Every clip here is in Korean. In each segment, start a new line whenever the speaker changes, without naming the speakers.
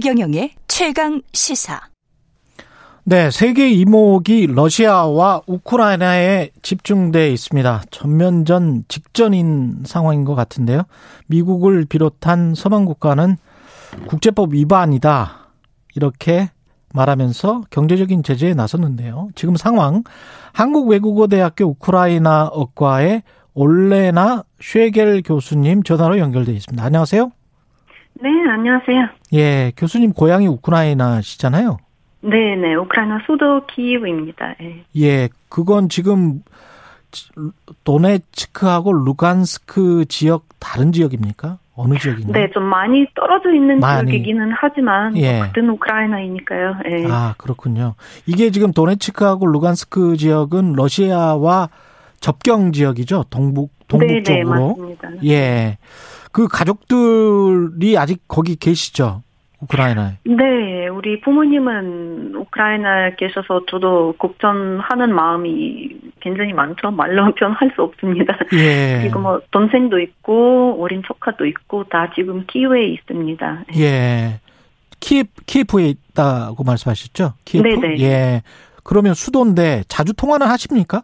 최경영의 최강 시사.
네, 세계 이목이 러시아와 우크라이나에 집중돼 있습니다. 전면전 직전인 상황인 것 같은데요. 미국을 비롯한 서방 국가는 국제법 위반이다. 이렇게 말하면서 경제적인 제재에 나섰는데요. 지금 상황 한국외국어대학교 우크라이나어과의 올레나 쉐겔 교수님 전화로 연결돼 있습니다. 안녕하세요.
네, 안녕하세요.
예, 교수님 고향이 우크라이나시잖아요.
네, 네, 우크라이나 수도 키이브입니다. 예.
예, 그건 지금 도네츠크하고 루간스크 지역 다른 지역입니까? 어느 지역인가요?
네, 좀 많이 떨어져 있는
많이.
지역이기는 하지만
예.
뭐 같은 우크라이나이니까요. 예.
아, 그렇군요. 이게 지금 도네츠크하고 루간스크 지역은 러시아와 접경 지역이죠. 동북 동북
네, 네,
쪽으로.
맞습니다.
예. 그 가족들이 아직 거기 계시죠? 우크라이나에.
네, 우리 부모님은 우크라이나에 계셔서 저도 걱정하는 마음이 굉장히 많죠. 말로 표현할 수 없습니다.
예.
지금 뭐 동생도 있고 어린 조카도 있고 다 지금 키우에 있습니다.
예. 키프 키프에 있다고 말씀하셨죠? 키프.
네네.
예. 그러면 수도인데 자주 통화는 하십니까?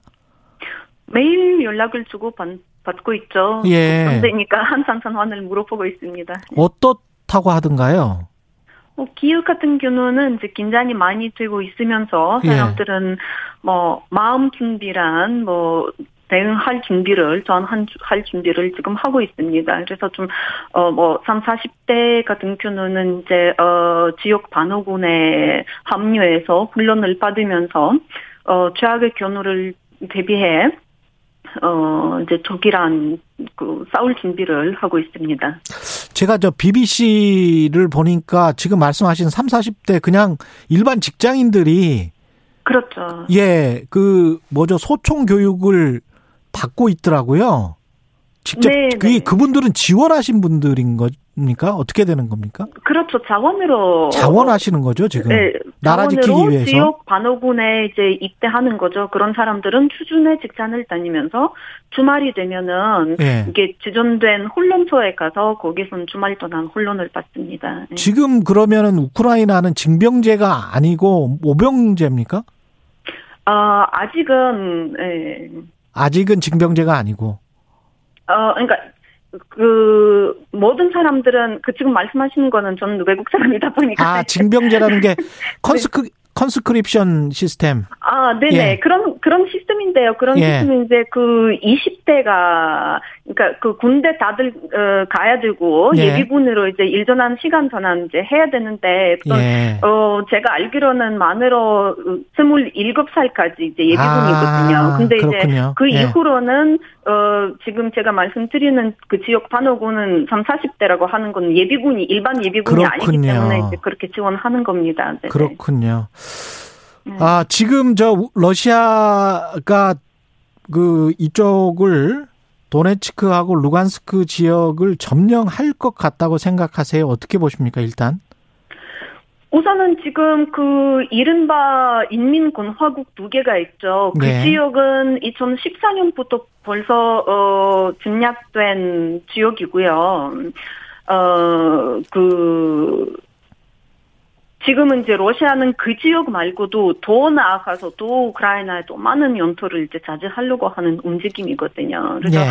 매일 연락을 주고 받, 받고 있죠.
예.
그러니까 항상 전화를 물어보고 있습니다.
어떻다고 하던가요?
뭐 기후 같은 경우는 이제 긴장이 많이 되고 있으면서
예.
사람들은 뭐 마음 준비란 뭐 대응할 준비를 전할 준비를 지금 하고 있습니다. 그래서 좀 어 뭐 3, 40대 같은 경우는 이제 어 지역 반호군에 합류해서 훈련을 받으면서 어 최악의 경우를 대비해 어 이제 적이란 그 싸울 준비를 하고 있습니다.
제가 저 BBC를 보니까 지금 말씀하신 3, 40대 그냥 일반 직장인들이
그렇죠.
예, 그 뭐죠? 소총 교육을 받고 있더라고요. 직접
네,
그
네.
그분들은 지원하신 분들인 겁니까? 어떻게 되는 겁니까?
그렇죠. 자원으로
자원하시는 거죠, 지금.
네,
나라 지키기 위해서.
지역 반호군에 이제 입대하는 거죠. 그런 사람들은 추준의 직장을 다니면서 주말이 되면은
예.
이게 지정된 훈련소에 가서 거기선 주말 동안 훈련을 받습니다. 네.
지금 그러면은 우크라이나는 징병제가 아니고 모병제입니까?
어, 아직은 예.
아직은 징병제가 아니고.
어, 그러니까 그 모든 사람들은 그 지금 말씀하시는 거는 저는 외국 사람이다 보니까
아, 징병제라는 게 conscr- conscription 시스템.
아, 네네.
예.
그런, 그런 시스템인데요. 그런
예.
시스템은 이제 그 20대가, 그러니까 그 군대 다들, 어, 가야 되고,
예.
예비군으로 이제 일정한 시간 전환 이제 해야 되는데, 또,
예.
어, 제가 알기로는 만으로 27살까지 이제 예비군이거든요.
아,
근데
그렇군요.
이제 그
예.
이후로는, 어, 지금 제가 말씀드리는 그 지역 반호군은 3, 40대라고 하는 건 예비군이, 일반 예비군이 아니기
그렇군요.
때문에 이제 그렇게 지원하는 겁니다. 네네.
그렇군요.
네.
아, 지금 저 우- 러시아가 그 이쪽을 도네츠크하고 루간스크 지역을 점령할 것 같다고 생각하세요? 어떻게 보십니까, 일단?
우선은 지금 그 이른바 인민공화국 두 개가 있죠. 그
네.
지역은 2014년부터 벌써 어 침략된 지역이고요. 어그 지금은 이제 러시아는 그 지역 말고도 더 나아가서도 우크라이나에 또 많은 연토를 이제 자제하려고 하는 움직임이거든요. 그래서
네.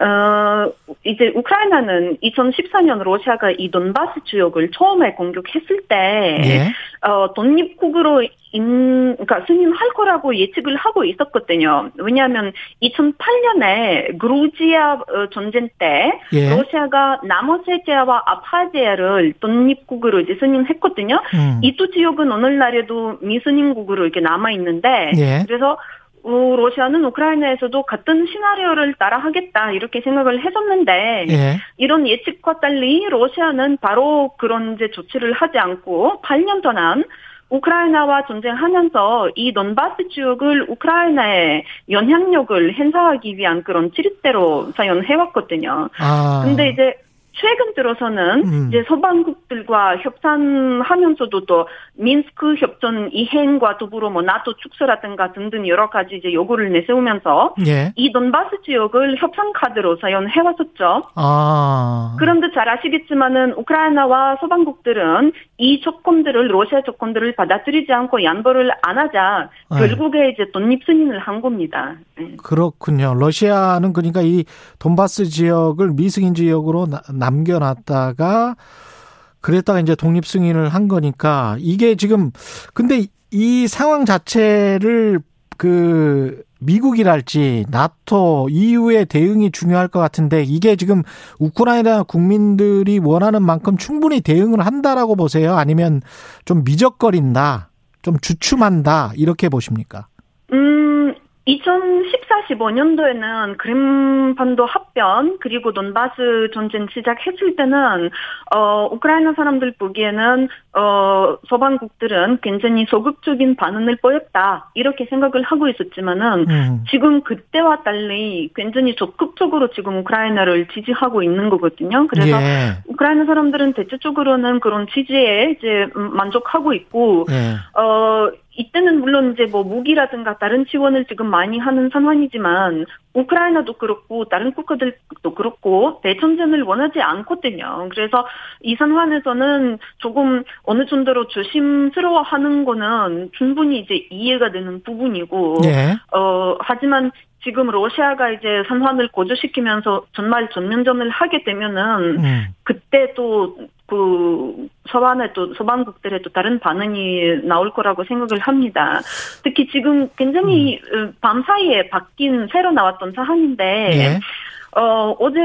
어, 이제 우크라이나는 2014년 러시아가 이 돈바스 지역을 처음에 공격했을 때,
예.
어, 독립국으로 인, 그러니까 승인할 거라고 예측을 하고 있었거든요. 왜냐하면 2008년에 그루지아 어, 전쟁 때
예.
러시아가 남오세티아와 아파지아를 독립국으로 이제 승인했거든요.
음.
이두 지역은 오늘날에도 미승인국으로 이렇게 남아 있는데
예.
그래서 어, 러시아는 우크라이나에서도 같은 시나리오를 따라하겠다 이렇게 생각을 했었는데
예.
이런 예측과 달리 러시아는 바로 그런 이제 조치를 하지 않고 8년 동안 우크라이나와 전쟁하면서 이 don바스 지역을 우크라이나의 영향력을 행사하기 위한 그런 치릿대로 사용해왔거든요.
아.
근데 이제 최근 들어서는
음.
이제 서방국들과 협상하면서도 또 민스크 협정 이행과 더불어 뭐 나토 축소라든가 등등 여러 가지 이제 요구를 내세우면서
예.
이 돈바스 지역을 협상 카드로 사용해 왔었죠.
아.
그런데 잘 아시겠지만은 우크라이나와 서방국들은 이 조건들을 러시아 조건들을 받아들이지 않고 양보를 안 하자
네.
결국에 이제 독립 승인을 한 겁니다. 네.
그렇군요. 러시아는 그러니까 이 돈바스 지역을 미승인 지역으로 나- 남겨놨다가 그랬다가 이제 독립 승인을 한 거니까 이게 지금 근데 이 상황 자체를 그 미국이랄지 나토 EU의 대응이 중요할 것 같은데 이게 지금 우크라이나 국민들이 원하는 만큼 충분히 대응을 한다라고 보세요? 아니면 좀 미적거린다, 좀 주춤한다 이렇게 보십니까?
음, 2014, 15년도에는 그림반도 합변 그리고 돈바스 전쟁 시작했을 때는 어 우크라이나 사람들 보기에는 어 서방국들은 굉장히 소극적인 반응을 보였다 이렇게 생각을 하고 있었지만은
음.
지금 그때와 달리 굉장히 적극적으로 지금 우크라이나를 지지하고 있는 거거든요. 그래서
예.
우크라이나 사람들은 대체적으로는 그런 지지에 이제 음, 만족하고 있고
예.
어, 이때는 물론 이제 뭐 무기라든가 다른 지원을 지금 많이 하는 상황이지만 우크라이나도 그렇고 다른 국가들도 그렇고 대전쟁을 원하지 않거든요. 그래서 이 상황에서는 조금 어느 정도로 조심스러워하는 거는 충분히 이제 이해가 되는 부분이고
예.
어, 하지만 지금 러시아가 이제 상황을 고조시키면서 정말 전면전을 하게 되면은
음.
그때 또 그 서반에 또 서방국들의 또 다른 반응이 나올 거라고 생각을 합니다. 특히 지금 굉장히
음.
어, 밤 사이에 바뀐 새로 나왔던 사안인데
예.
어 어제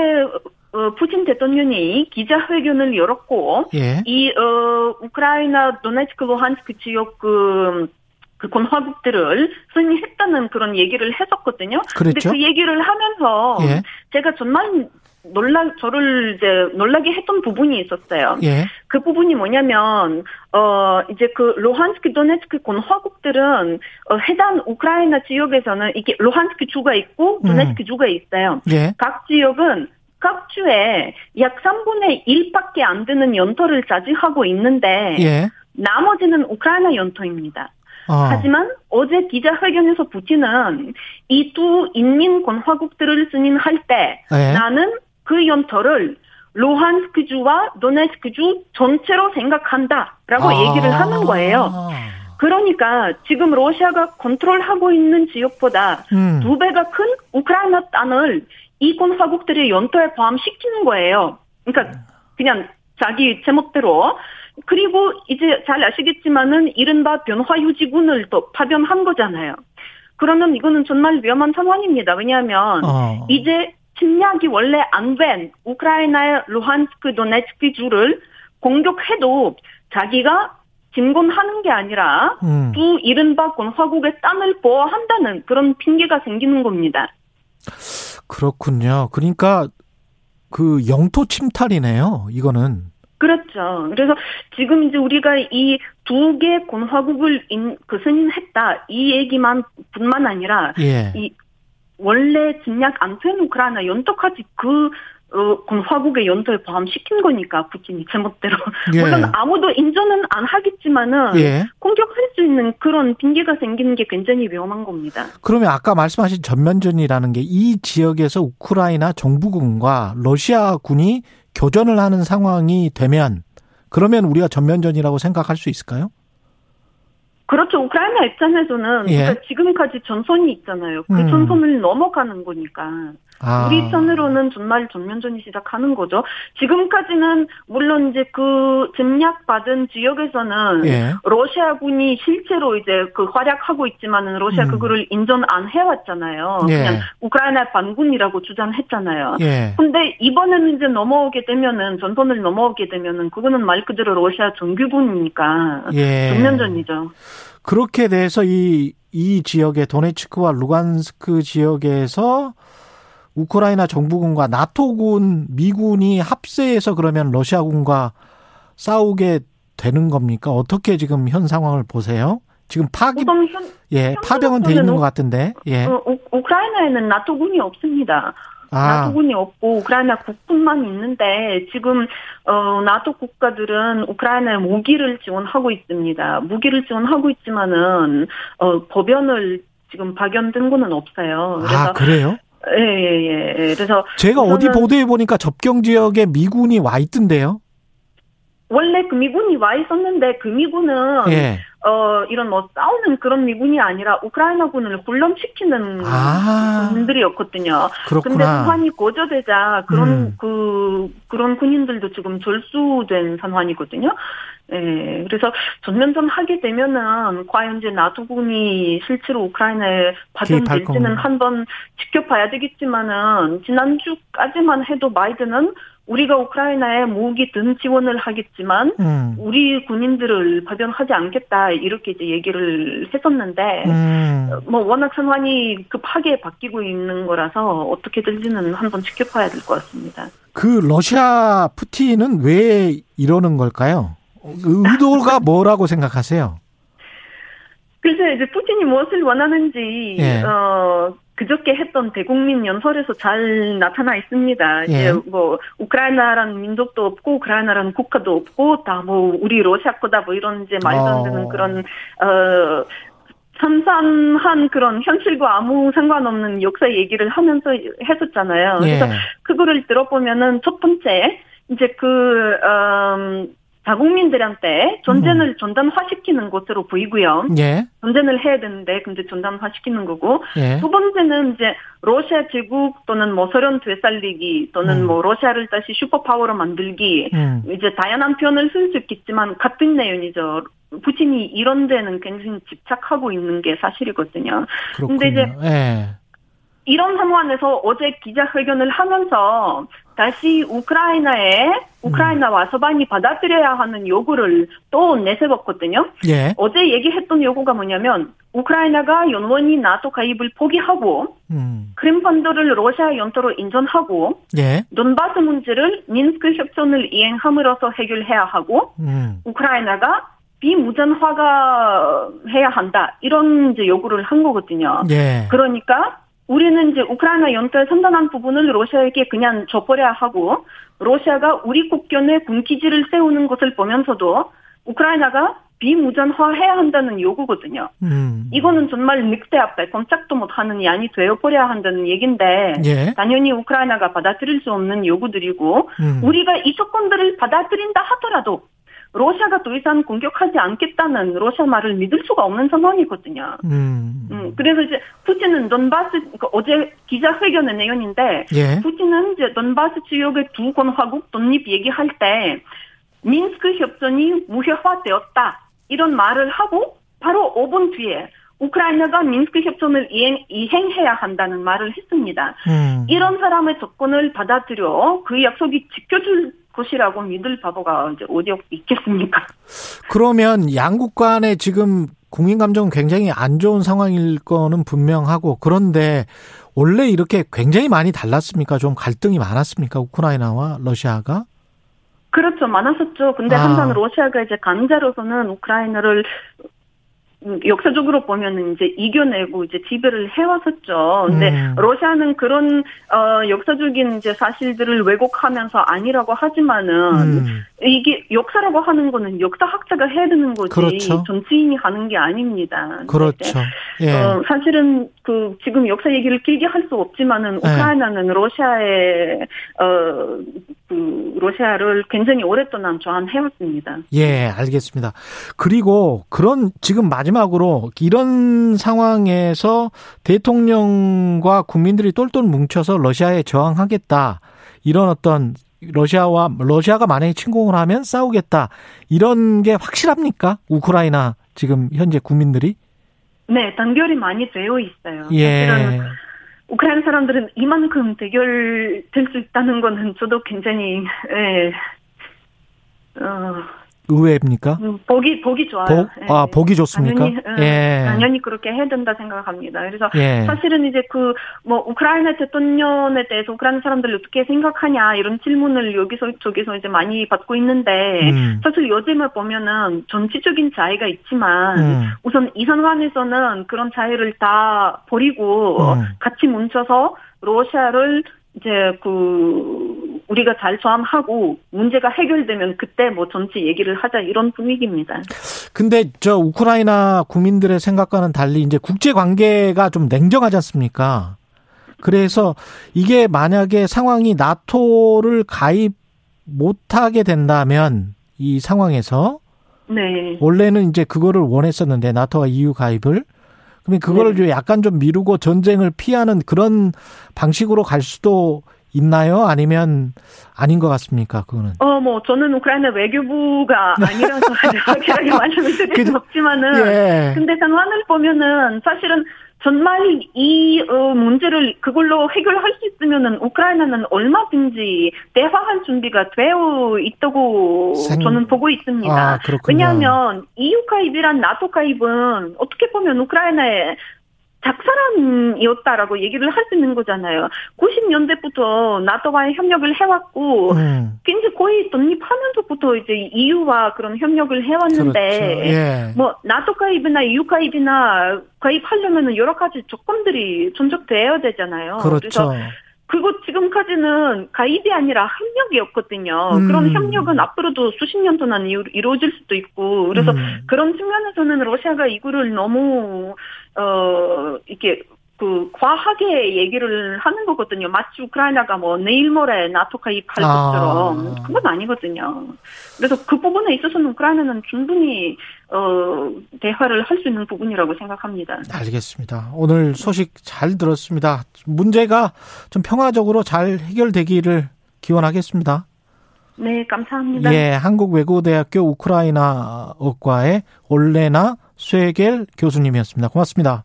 어, 푸틴 대통령이 기자회견을 열었고
예.
이 어, 우크라이나 도네츠크 루한스크 지역 그, 그 권화국들을 승인했다는 그런 얘기를 했었거든요.
그랬죠.
근데 그 얘기를 하면서
예.
제가 정말 놀라 저를 이제 놀라게 했던 부분이 있었어요.
예.
그 부분이 뭐냐면 어 이제 그 루한스크 도네츠크 권화국들은 어, 해당 우크라이나 지역에서는 이게 루한스크 주가 있고 도네츠크 주가 있어요.
예.
각 지역은 각 주에 약 3분의 1밖에 안 되는 연토를 차지하고 있는데
예.
나머지는 우크라이나 연토입니다.
어.
하지만 어제 기자회견에서 푸틴은 이 두 인민공화국들을 승인할 때
예.
나는 그 연토를 루한스크주와 도네츠크주 전체로 생각한다라고
아.
얘기를 하는 거예요. 그러니까 지금 러시아가 컨트롤하고 있는 지역보다
음.
두 배가 큰 우크라이나 땅을 이 공화국들의 연토에 포함시키는 거예요. 그러니까 그냥 자기 제멋대로 그리고 이제 잘 아시겠지만은 이른바 변화유지군을 또 파견한 거잖아요. 그러면 이거는 정말 위험한 상황입니다. 왜냐하면
어.
이제 침략이 원래 안 된 우크라이나의 루한스크 도네츠크 주를 공격해도 자기가 진군하는 게 아니라
음.
두 이른바 공화국의 땅을 보호한다는 그런 핑계가 생기는 겁니다.
그렇군요. 그러니까 그 영토 침탈이네요. 이거는.
그렇죠. 그래서 지금 이제 우리가 이 두 개 공화국을 인, 그 승인했다 이 얘기만 뿐만 아니라
예.
이 원래 진약 안된 우크라이나 연토까지 그 어, 공화국의 연토에 포함시킨 거니까 푸틴이 제멋대로
예.
물론 아무도 인정은 안 하겠지만은
예.
공격할 수 있는 그런 핑계가 생기는 게 굉장히 위험한 겁니다.
그러면 아까 말씀하신 전면전이라는 게 이 지역에서 우크라이나 정부군과 러시아군이 교전을 하는 상황이 되면 그러면 우리가 전면전이라고 생각할 수 있을까요?
그렇죠. 우크라이나 입장에서는
예.
그러니까 지금까지 전선이 있잖아요. 그
음.
전선을 넘어가는 거니까.
아.
우리 입장으로는 정말 전면전이 시작하는 거죠. 지금까지는 물론 이제 그 점략받은 지역에서는
예.
러시아군이 실제로 이제 그 활약하고 있지만은 러시아
음.
그거를 인정 안 해왔잖아요.
예.
그냥 우크라이나 반군이라고 주장했잖아요.
예.
근데 이번에는 이제 넘어오게 되면은 전선을 넘어오게 되면은 그거는 말 그대로 러시아 정규군이니까
예.
전면전이죠.
그렇게 돼서 이, 이 지역의 도네츠크와 루간스크 지역에서 우크라이나 정부군과 나토군, 미군이 합세해서 그러면 러시아군과 싸우게 되는 겁니까? 어떻게 지금 현 상황을 보세요? 지금 파기,
현,
예, 파병은 돼 있는 것 같은데, 예.
어, 우, 우크라이나에는 나토군이 없습니다.
아.
나토군이 없고 우크라이나 국군만 있는데 지금 어 나토 국가들은 우크라이나에 무기를 지원하고 있습니다. 무기를 지원하고 있지만은 어 법연을 지금 파견된 거는 없어요.
아, 그래요?
예, 예, 예. 그래서
제가 어디 보도해 보니까 접경 지역에 미군이 와 있던데요.
원래 그 미군이 와 있었는데 그 미군은
예.
어 이런 뭐 싸우는 그런 미군이 아니라 우크라이나군을 훈련시키는
아.
군들이었거든요. 근데
그렇구나.
상황이 고조되자 그런
음.
그 그런 군인들도 지금 절수된 상황이거든요. 예, 그래서 전면전 하게 되면은 과연 이제 나토군이 실제로 우크라이나에 파견될지는. 한번 지켜봐야 되겠지만은 지난주까지만 해도 바이든은 우리가 우크라이나에 무기 등 지원을 하겠지만
음.
우리 군인들을 파견하지 않겠다 이렇게 이제 얘기를 했었는데
음.
뭐 워낙 상황이 급하게 바뀌고 있는 거라서 어떻게 될지는 한번 지켜봐야 될 것 같습니다.
그 러시아 푸틴은 왜 이러는 걸까요? 의도가 뭐라고 생각하세요?
그래서 이제 푸틴이 무엇을 원하는지
예.
어 그저께 했던 대국민 연설에서 잘 나타나 있습니다. 이제
예.
뭐 우크라이나라는 민족도 없고 우크라이나라는 국가도 없고 다 뭐 우리 러시아 거다 뭐 이런 이제 말도 안 되는
어.
그런 어 산산한 그런 현실과 아무 상관없는 역사 얘기를 하면서 했었잖아요.
예.
그래서 그거를 들어보면은 첫 번째 이제 그 음, 자국민들한테 전쟁을 전단화시키는 것으로 보이고요.
예.
전쟁을 해야 되는데 근데 전단화시키는 거고
예.
두 번째는 이제 러시아 제국 또는 뭐 소련 되살리기 또는
음.
뭐 러시아를 다시 슈퍼파워로 만들기
음.
이제 다양한 표현을 쓸 수 있겠지만 같은 내용이죠. 푸틴이 이런 데는 굉장히 집착하고 있는 게 사실이거든요.
그렇군요.
근데 이제
예.
이런 상황에서 어제 기자회견을 하면서 다시 우크라이나에 우크라이나 와 서방이 받아들여야 하는 요구를 또 내세웠거든요.
예.
어제 얘기했던 요구가 뭐냐면 우크라이나가 영원히 나토 가입을 포기하고
음.
크림반도를 러시아 영토로 인정하고
예.
돈바스 문제를 민스크 협정을 이행함으로써 해결해야 하고
음.
우크라이나가 비무장화가 해야 한다 이런 이제 요구를 한 거거든요.
예.
그러니까 우리는 이제 우크라이나 영토의 상당한 부분을 러시아에게 그냥 줘버려야 하고 러시아가 우리 국경에 군기지를 세우는 것을 보면서도 우크라이나가 비무장화해야 한다는 요구거든요.
음.
이거는 정말 늑대 앞에 꼼짝도 못하는 양이 되어버려야 한다는 얘긴데
예.
당연히 우크라이나가 받아들일 수 없는 요구들이고
음.
우리가 이 조건들을 받아들인다 하더라도 러시아가 더 이상 공격하지 않겠다는 러시아 말을 믿을 수가 없는 상황이거든요.
음.
음, 그래서 이제 푸틴은 돈바스 그 어제 기자 회견의 내용인데
예.
푸틴은 이제 돈바스 지역의 두 공화국 독립 얘기할 때 민스크 협정이 무효화되었다 이런 말을 하고 바로 5분 뒤에 우크라이나가 민스크 협정을 이행, 이행해야 한다는 말을 했습니다.
음.
이런 사람의 조건을 받아들여 그 약속이 지켜줄 것이라고 믿을 바보가 이제 어디 있겠습니까?
그러면 양국 간에 지금 국민 감정은 굉장히 안 좋은 상황일 거는 분명하고 그런데 원래 이렇게 굉장히 많이 달랐습니까? 좀 갈등이 많았습니까? 우크라이나와 러시아가?
그렇죠. 많았었죠. 근데
아.
항상 러시아가 이제 강자로서는 우크라이나를 음, 역사적으로 보면은 이제 이겨내고 이제 지배를 해왔었죠. 근데
음.
러시아는 그런 어 역사적인 이제 사실들을 왜곡하면서 아니라고 하지만은
음.
이게 역사라고 하는 거는 역사학자가 해야 되는 거지
그렇죠.
정치인이 하는 게 아닙니다.
그렇죠. 예.
어, 사실은 그 지금 역사 얘기를 길게 할 수 없지만은
네.
우크라이나는 러시아의 어그 러시아를 굉장히 오랫동안 저항해왔습니다.
예, 알겠습니다. 그리고 그런 지금 마지막으로 이런 상황에서 대통령과 국민들이 똘똘 뭉쳐서 러시아에 저항하겠다. 이런 어떤 러시아와 러시아가 만약에 침공을 하면 싸우겠다. 이런 게 확실합니까? 우크라이나 지금 현재 국민들이?
네, 단결이 많이 되어 있어요.
예.
우크라이나 사람들은 이만큼 대결 될 수 있다는 거는 저도 굉장히 예. 어,
의외입니까?
음, 보기 보기 좋아요.
복,
예.
아, 보기 좋습니까?
당연히, 음,
예.
당연히 그렇게 해야 된다 생각합니다. 그래서
예.
사실은 이제 그 뭐 우크라이나 대통령에 대해서 우크라이나 사람들이 어떻게 생각하냐 이런 질문을 여기서 저기서 이제 많이 받고 있는데
음.
사실 요즘을 보면은 정치적인 자유가 있지만
음.
우선 이 상황에서는 그런 자유를 다 버리고
음.
같이 뭉쳐서 러시아를 이제 그 우리가 잘 조함하고 문제가 해결되면 그때 뭐 전체 얘기를 하자 이런 분위기입니다.
근데 저 우크라이나 국민들의 생각과는 달리 이제 국제 관계가 좀 냉정하지 않습니까? 그래서 이게 만약에 상황이 나토를 가입 못하게 된다면 이 상황에서
네.
원래는 이제 그거를 원했었는데 나토와 EU 가입을 그러면 그거를
네.
약간 좀 미루고 전쟁을 피하는 그런 방식으로 갈 수도 있나요? 아니면 아닌 것 같습니까? 그거는.
어, 뭐, 저는 우크라이나 외교부가 아니라서 확실하게 말씀을 드릴
그-
수 없지만은,
예.
근데 상황을 보면은 사실은 정말 이 어, 문제를 그걸로 해결할 수 있으면은 우크라이나는 얼마든지 대화할 준비가 되어 있다고
생-
저는 보고 있습니다.
아.
왜냐하면 EU 가입이란 나토 가입은 어떻게 보면 우크라이나의 작사람이었다라고 얘기를 할 수 있는 거잖아요. 90년대부터 나토와의 협력을 해왔고,
음,
굉장히 거의 독립하면서부터 이제 EU와 그런 협력을 해왔는데,
그렇죠. 예.
뭐 나토 가입이나 EU 가입이나 가입하려면은 여러 가지 조건들이 존속되어야 되잖아요.
그렇죠.
그래서 그거 지금까지는 가입이 아니라 협력이었거든요.
음.
그런 협력은 앞으로도 수십 년 동안 이루- 이루어질 수도 있고, 그래서
음.
그런 측면에서는 러시아가 이거를 너무 어 이렇게 그 과하게 얘기를 하는 거거든요. 마치 우크라이나가 뭐 내일 모레 나토 가입할
아.
것처럼 그건 아니거든요. 그래서 그 부분에 있어서는 우크라이나는 충분히 어 대화를 할 수 있는 부분이라고 생각합니다.
알겠습니다. 오늘 소식 잘 들었습니다. 문제가 좀 평화적으로 잘 해결되기를 기원하겠습니다.
네, 감사합니다.
예, 한국외국어대학교 우크라이나어과의 올레나 쇠겔 교수님이었습니다. 고맙습니다.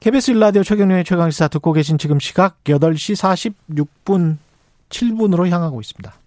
KBS 일라디오 최경련의 최강시사 듣고 계신 지금 시각 8시 46분 7분으로 향하고 있습니다.